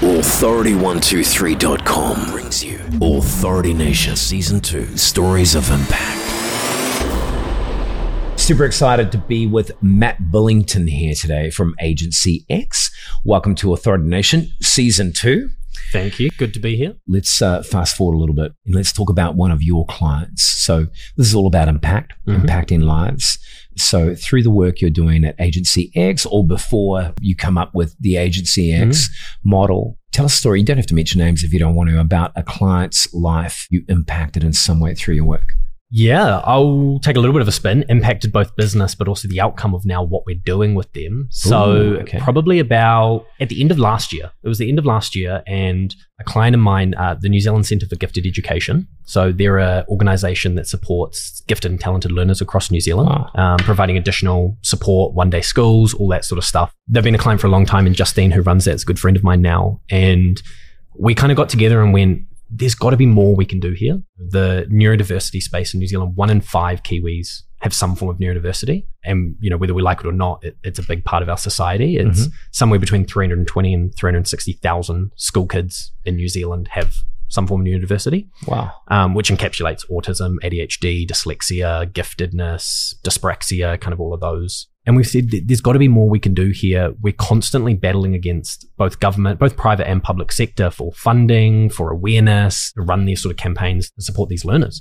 Authority123.com brings you Authority Nation Season 2 Stories of Impact. Super excited to be with Matt Billington here today from Agency X. Welcome to Authority Nation Season 2. Thank you. Good to be here. Let's uh, fast forward a little bit and let's talk about one of your clients. So, this is all about impact, Mhm. impacting lives. So, through the work you're doing at Agency X or before you come up with the Agency X mm-hmm. model, tell a story. You don't have to mention names if you don't want to, about a client's life you impacted in some way through your work. Yeah, I'll take a little bit of a spin. Impacted both business, but also the outcome of now what we're doing with them. So, Ooh, okay. probably about at the end of last year, it was the end of last year, and a client of mine, uh, the New Zealand Centre for Gifted Education. So, they're an organisation that supports gifted and talented learners across New Zealand, Wow. um, providing additional support, one day schools, all that sort of stuff. They've been a client for a long time, and Justine, who runs that, is a good friend of mine now. And we kind of got together and went, there's got to be more we can do here. The neurodiversity space in New Zealand, one in five Kiwis have some form of neurodiversity. And, you know, whether we like it or not, it, it's a big part of our society. It's somewhere between 320 and 360,000 school kids in New Zealand have some form of neurodiversity, Wow. um, which encapsulates autism, ADHD, dyslexia, giftedness, dyspraxia, kind of all of those. And we've said there's got to be more we can do here. We're constantly battling against both government, both private and public sector for funding, for awareness, to run these sort of campaigns to support these learners.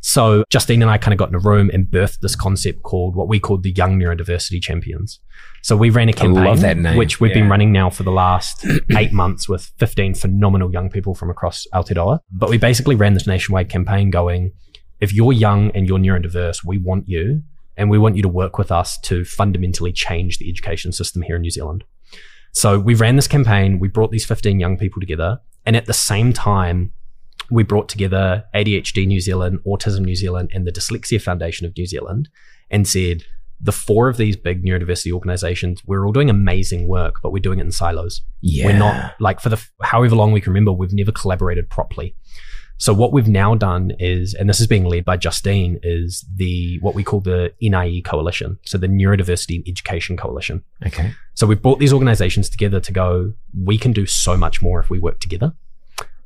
So Justine and I kind of got in a room and birthed this concept called what we called the Young Neurodiversity Champions. So we ran a campaign, love that name. which we've been running now for the last eight months with 15 phenomenal young people from across Aotearoa. But we basically ran this nationwide campaign going, if you're young and you're neurodiverse, we want you and we want you to work with us to fundamentally change the education system here in New Zealand. So we ran this campaign, we brought these 15 young people together, and at the same time, we brought together ADHD New Zealand, Autism New Zealand, and the Dyslexia Foundation of New Zealand and said, the four of these big neurodiversity organizations, we're all doing amazing work, but we're doing it in silos. Yeah. We're not like for the however long we can remember, we've never collaborated properly. So what we've now done is, and this is being led by Justine, is the what we call the NIE coalition, so the Neurodiversity Education Coalition. Okay. So we've brought these organizations together to go, we can do so much more if we work together.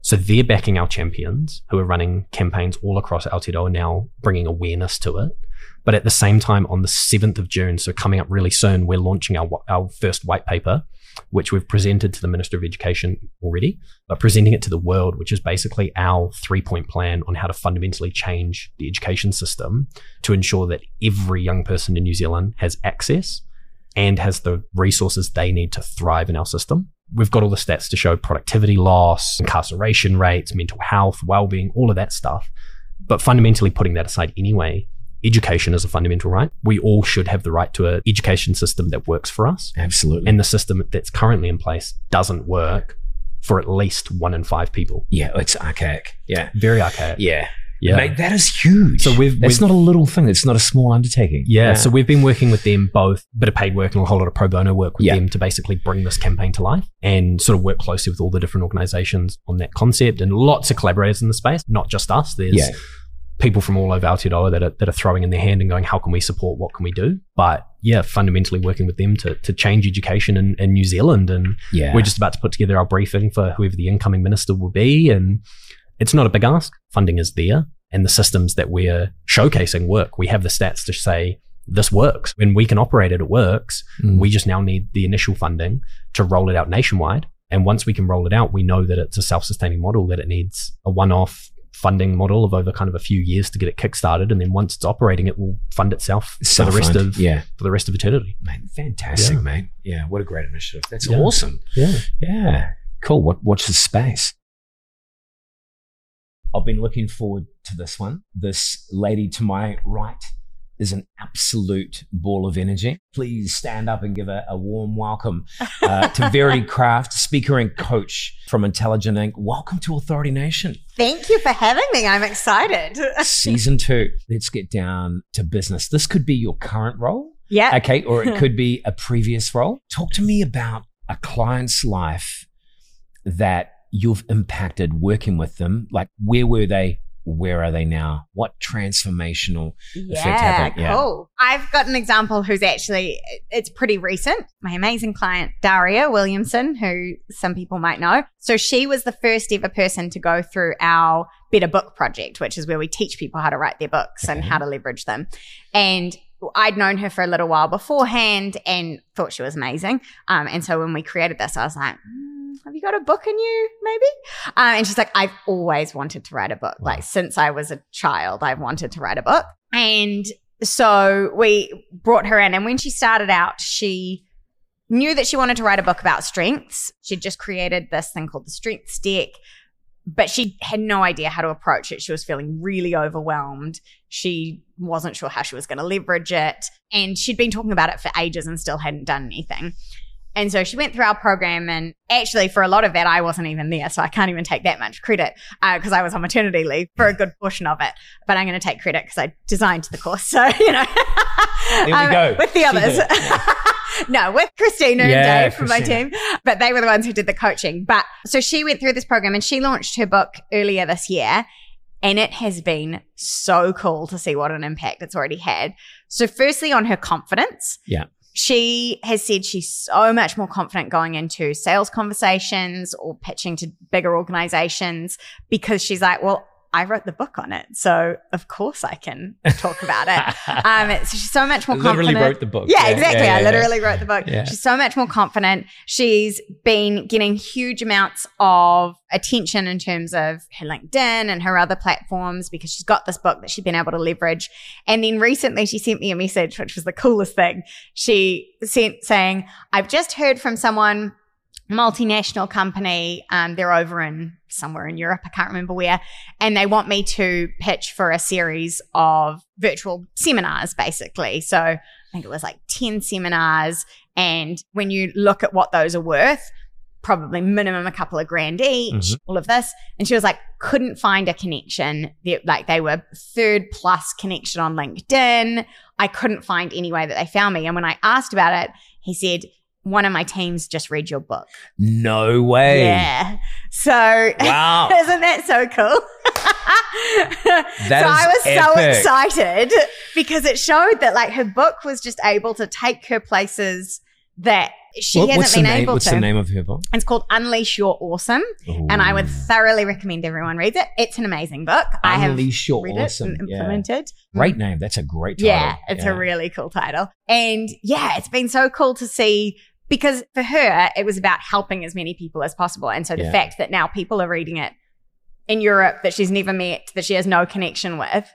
So they're backing our champions who are running campaigns all across Aotearoa now, bringing awareness to it. But at the same time, on the 7th of June, so coming up really soon, we're launching our, our first white paper, which we've presented to the Minister of Education already, but presenting it to the world, which is basically our three point plan on how to fundamentally change the education system to ensure that every young person in New Zealand has access and has the resources they need to thrive in our system. We've got all the stats to show productivity loss, incarceration rates, mental health, well-being, all of that stuff. But fundamentally putting that aside anyway, education is a fundamental right. We all should have the right to an education system that works for us. Absolutely. And the system that's currently in place doesn't work for at least one in five people. yeah, it's archaic. Yeah. Very archaic. Yeah. Yeah. Mate, that is huge. So we've- That's we've- not a little thing. It's not a small undertaking. Yeah, so we've been working with them both, a bit of paid work and a whole lot of pro bono work with Yeah. them to basically bring this campaign to life and sort of work closely with all the different organizations on that concept and lots of collaborators in the space, not just us. There's Yeah. People from all over Aotearoa that are, that are throwing in their hand and going, how can we support? What can we do? But yeah, fundamentally working with them to, to change education in, in New Zealand. And yeah. we're just about to put together our briefing for whoever the incoming minister will be. And it's not a big ask. Funding is there. And the systems that we're showcasing work. We have the stats to say this works. When we can operate it, it works. Mm. We just now need the initial funding to roll it out nationwide. And once we can roll it out, we know that it's a self sustaining model, that it needs a one off funding model of over kind of a few years to get it kickstarted. And then once it's operating, it will fund itself for the rest of yeah, for the rest of eternity. mate, fantastic, Yeah. mate. Yeah, what a great initiative. That's Yeah. awesome. Yeah. Yeah, cool. What watch the space? I've been looking forward to this one. This lady to my right is an absolute ball of energy. Please stand up and give a, a warm welcome uh, to Verity Craft, speaker and coach from Intelligent Ink. Welcome to Authority Nation. Thank you for having me. I'm excited. Season two. Let's get down to business. This could be your current role. yeah. Okay, or it could be a previous role. Talk to me about a client's life that you've impacted working with them. Like, where were they where are they now? What transformational effect Yeah, happened? Yeah. cool. I've got an example who's actually, it's pretty recent. My amazing client, Daria Williamson, who some people might know. So she was the first ever person to go through our Better Book project, which is where we teach people how to write their books and how to leverage them. And I'd known her for a little while beforehand and thought she was amazing. Um, and so when we created this, I was like, "Hmm, have you got a book in you, maybe? Uh, and she's like, I've always wanted to write a book. Like since I was a child, I've wanted to write a book. And so we brought her in. And when she started out, she knew that she wanted to write a book about strengths. She'd just created this thing called the Strengths Deck, but she had no idea how to approach it. She was feeling really overwhelmed. She wasn't sure how she was going to leverage it. And she'd been talking about it for ages and still hadn't done anything. And so she went through our program, and actually, for a lot of that, I wasn't even there. So I can't even take that much credit because I was on maternity leave for a good portion of it. But I'm going to take credit because I designed the course. So, you know, There we um, go. with the She others. no, with Christina Yeah, and Dave from my team, but they were the ones who did the coaching. But so she went through this program and she launched her book earlier this year. And it has been so cool to see what an impact it's already had. So, firstly, on her confidence. Yeah. She has said she's so much more confident going into sales conversations or pitching to bigger organizations because she's like, well, I wrote the book on it. So, of course, I can talk about it. Um, so she's so much more Literally confident. wrote the book. Yeah, exactly. yeah, I yeah. literally wrote the book. Yeah. She's so much more confident. She's been getting huge amounts of attention in terms of her LinkedIn and her other platforms because she's got this book that she's been able to leverage. And then recently she sent me a message, which was the coolest thing. She sent saying, I've just heard from someone multinational company. Um, they're over in somewhere in Europe. I can't remember where. And they want me to pitch for a series of virtual seminars, basically. So I think it was like 10 seminars. And when you look at what those are worth, probably minimum a couple of grand each, Mhm. all of this. And she was like, couldn't find a connection. They, like they were third plus connection on LinkedIn. I couldn't find any way that they found me. And when I asked about it, he said, one of my teams just read your book. No way. Yeah. So Wow. isn't that so cool? That so I was so excited because it showed that like her book was just able to take her places that she What- hasn't been name, able What's to. the name of her book? It's called Unleash Your Awesome, and I would thoroughly recommend everyone reads it. It's an amazing book. Unleash Your Awesome. it and Yeah. implemented. Mm. Great name. That's a great title. Yeah, it's Yeah. a really cool title. And yeah, it's been so cool to see because for her, it was about helping as many people as possible. And so the Yeah. fact that now people are reading it in Europe that she's never met, that she has no connection with,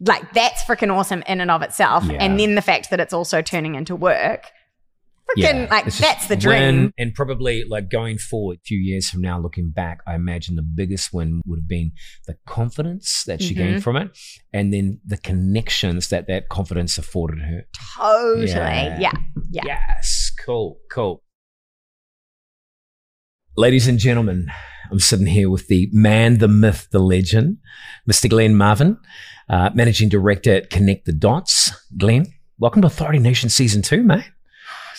like that's freaking awesome in and of itself. Yeah. And then the fact that it's also turning into work. Freaking like that's the win, dream. and probably like going forward, a few years from now, looking back, I imagine the biggest win would have been the confidence that she Mhm. gained from it, and then the connections that that confidence afforded her. Totally. Yeah. Yeah. Yeah. Yes, cool, cool. Ladies and gentlemen, I'm sitting here with the man, the myth, the legend, Mr. Glenn Marvin, uh, managing director at Connect the Dots. Glenn, welcome to Authority Nation Season Two, mate.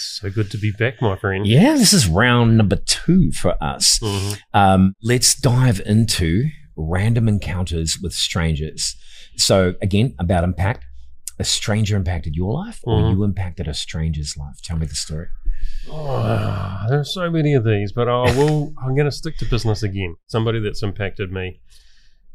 So good to be back, my friend. Yeah, this is round number two for us. Mhm. Um, let's dive into random encounters with strangers. So, again, about impact. A stranger impacted your life, or Mhm. you impacted a stranger's life? Tell me the story. Oh, there are so many of these, but I will. I'm going to stick to business again. Somebody that's impacted me,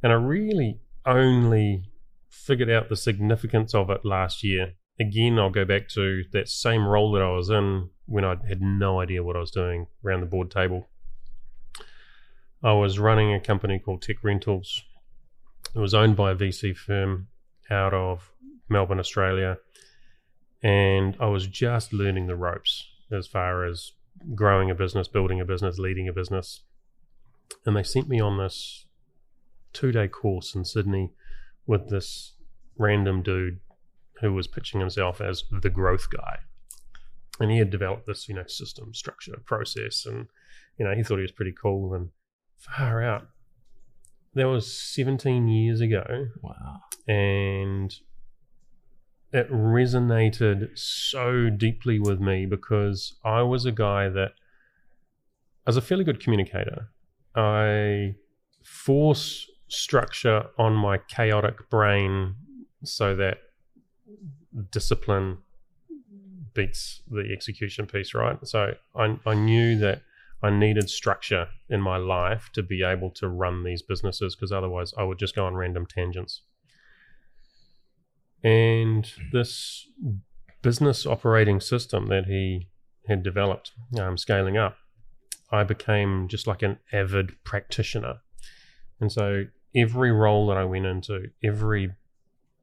and I really only figured out the significance of it last year. Again, I'll go back to that same role that I was in when I had no idea what I was doing around the board table. I was running a company called Tech Rentals. It was owned by a VC firm out of Melbourne, Australia, and I was just learning the ropes as far as growing a business, building a business, leading a business. And they sent me on this two day course in Sydney with this random dude who was pitching himself as the growth guy. And he had developed this, you know, system, structure, process, and you know, he thought he was pretty cool and far out. That was 17 years ago Wow. and it resonated so deeply with me because I was a guy that as a fairly good communicator. I force structure on my chaotic brain so that discipline beats the execution piece, right? So I, I knew that I needed structure in my life to be able to run these businesses because otherwise I would just go on random tangents. And this business operating system that he had developed, um, scaling up, I became just like an avid practitioner. And so every role that I went into, every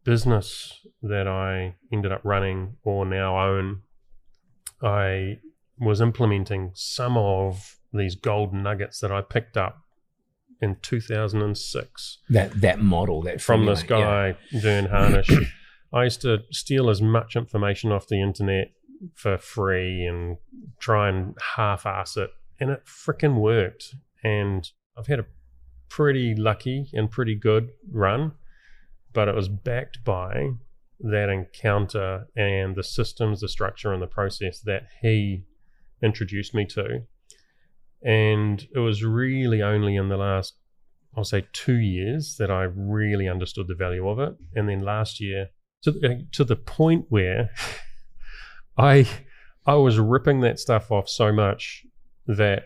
business that I ended up running or now own, I was implementing some of these gold nuggets that I picked up in 2006 That that model, that from this guy, Verne Harnish. I used to steal as much information off the internet for free and try and half ass it. And it freaking worked. And I've had a pretty lucky and pretty good run, but it was backed by that encounter and the systems, the structure, and the process that he introduced me to. And it was really only in the last, I'll say, two years that I really understood the value of it. And then last year, to the, to the point where I I was ripping that stuff off so much that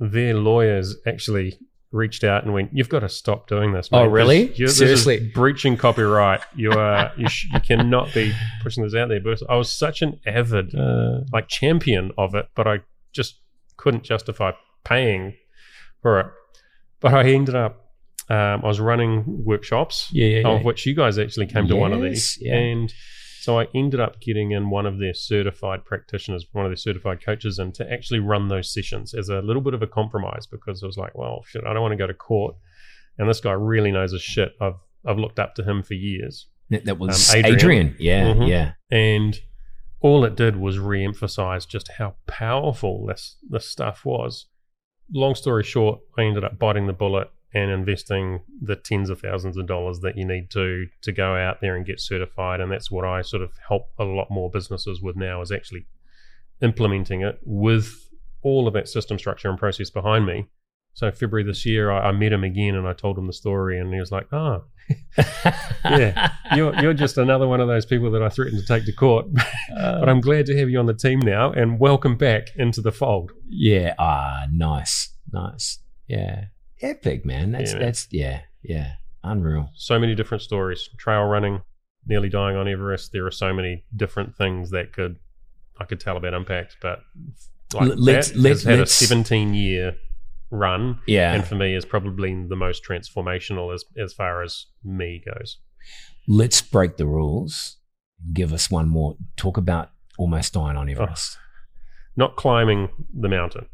their lawyers actually reached out and went, "You've got to stop doing this." Oh, really? This- you- this is Seriously? breaching copyright. You are you, sh- you cannot be pushing this out there. But I was such an avid Uh, like champion of it, but I just couldn't justify paying for it. But I ended up. Um, I was running workshops yeah, yeah, yeah. of which you guys actually came to one of these. yeah. And so I ended up getting in one of their certified practitioners, one of their certified coaches, and to actually run those sessions as a little bit of a compromise because I was like, well, shit, I don't want to go to court. And this guy really knows his shit. I've I've looked up to him for years. that, was Um, Adrian. Adrian. Yeah, Mhm. yeah. And all it did was re-emphasize just how powerful this this stuff was. Long story short, I ended up biting the bullet and investing the tens of thousands of dollars that you need to to go out there and get certified. And that's what I sort of help a lot more businesses with now is actually implementing it with all of that system structure and process behind me. So February this year, I, I met him again and I told him the story, and he was like, "Oh, Yeah. you're you're just another one of those people that I threatened to take to court." But I'm glad to have you on the team now and welcome back into the fold. yeah. Ah, nice, nice. Yeah, epic, man. That's Yeah, man. that's yeah, yeah. Unreal. So many different stories. Trail running, nearly dying on Everest. There are so many different things that could I could tell about impact, but like let's- that let's- has had let's- a 17 year run, Yeah. and for me is probably the most transformational as as far as me goes. Let's break the rules. Give us one more. Talk about almost dying on Everest. Not climbing the mountain.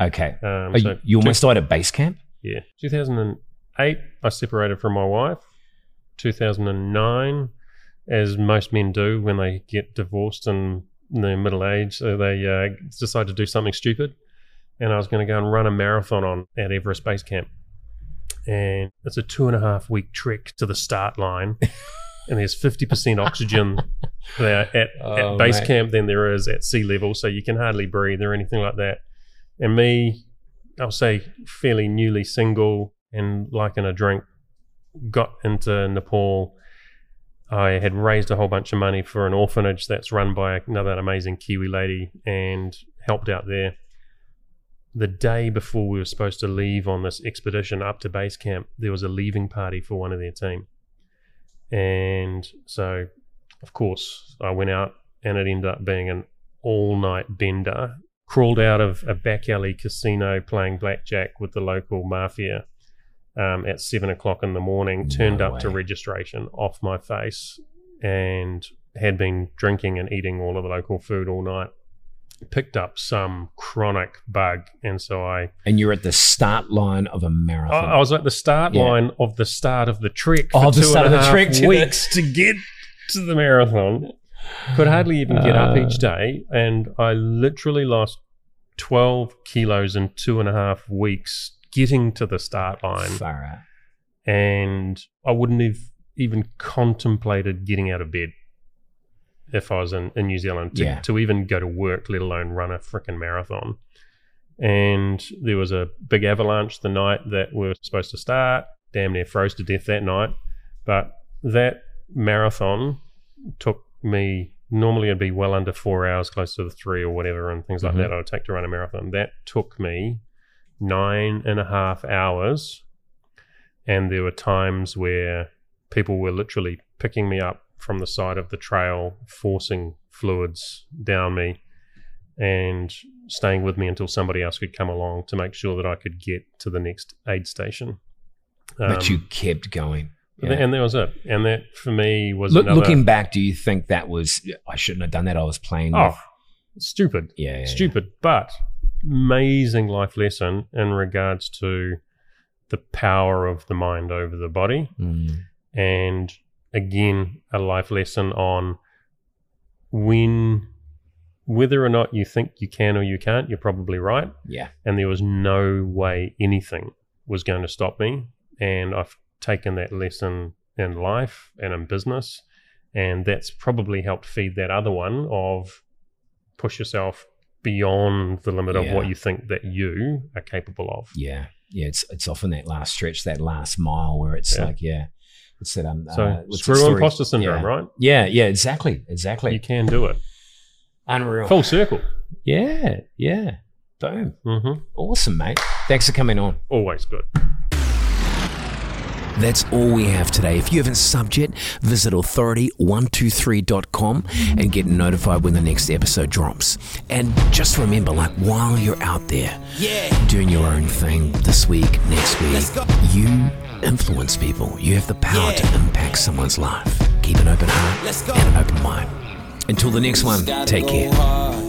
Okay. Um, so you, you almost died at base camp. Yeah. 2008, I separated from my wife. 2009, as most men do when they get divorced and in their middle age, so they uh, decide to do something stupid. And I was going to go and run a marathon on at Everest Base Camp. And it's a two and a half week trek to the start line. and there's 50% oxygen there at, Oh, at base mate. camp than there is at sea level. So you can hardly breathe or anything like that. And me, I'll say fairly newly single and liking a drink, got into Nepal. I had raised a whole bunch of money for an orphanage that's run by another amazing Kiwi lady and helped out there. The day before we were supposed to leave on this expedition up to base camp, there was a leaving party for one of their team. And so, of course, I went out and it ended up being an all night bender. Crawled out of a back alley casino playing blackjack with the local mafia um, at seven o'clock in the morning, turned No up to registration off my face, and had been drinking and eating all of the local food all night. Picked up some chronic bug, and so I And you're at the start line of a marathon. I was at the start Yeah. line of the start of the trek. Oh, for the start of the trek to the- weeks to get to the marathon. Could hardly even get up Uh. each day, and I literally lost twelve kilos in two and a half weeks getting to the start line. Far out. And I wouldn't have even contemplated getting out of bed if I was in, in New Zealand to, Yeah. to even go to work, let alone run a freaking marathon. And there was a big avalanche the night that we were supposed to start. damn near froze to death that night. But that marathon took me. Normally, it'd be well under four hours, close to the three or whatever, and things like Mhm. that. I'd take to run a marathon. That took me nine and a half hours, and there were times where people were literally picking me up from the side of the trail, forcing fluids down me, and staying with me until somebody else could come along to make sure that I could get to the next aid station. but Um, you kept going. And that- and that was it. And that for me was Look, another looking back, do you think that was I shouldn't have done that? I was playing. oh with, stupid, yeah, yeah, yeah. stupid, but amazing life lesson in regards to the power of the mind over the body. Mm, and again a life lesson on when whether or not you think you can or you can't you're probably right yeah, and there was no way anything was going to stop me and i've taken that lesson in life and in business and that's probably helped feed that other one of push yourself beyond the limit of what you think that you are capable of yeah, yeah. It's it's often that last stretch, that last mile, where it's Yeah. like, yeah, it's that um, so uh, screw imposter syndrome yeah. right Yeah, yeah, exactly, exactly. you can do it Unreal. full circle Yeah, yeah. Boom. hmm Awesome, mate. Thanks for coming on. always good That's all we have today. If you have a subject, visit authority123.com and get notified when the next episode drops. And just remember, like while you're out there yeah. doing your own thing this week, next week, you influence people. You have the power to impact someone's life. Keep an open heart and an open mind. Until the next one, take care.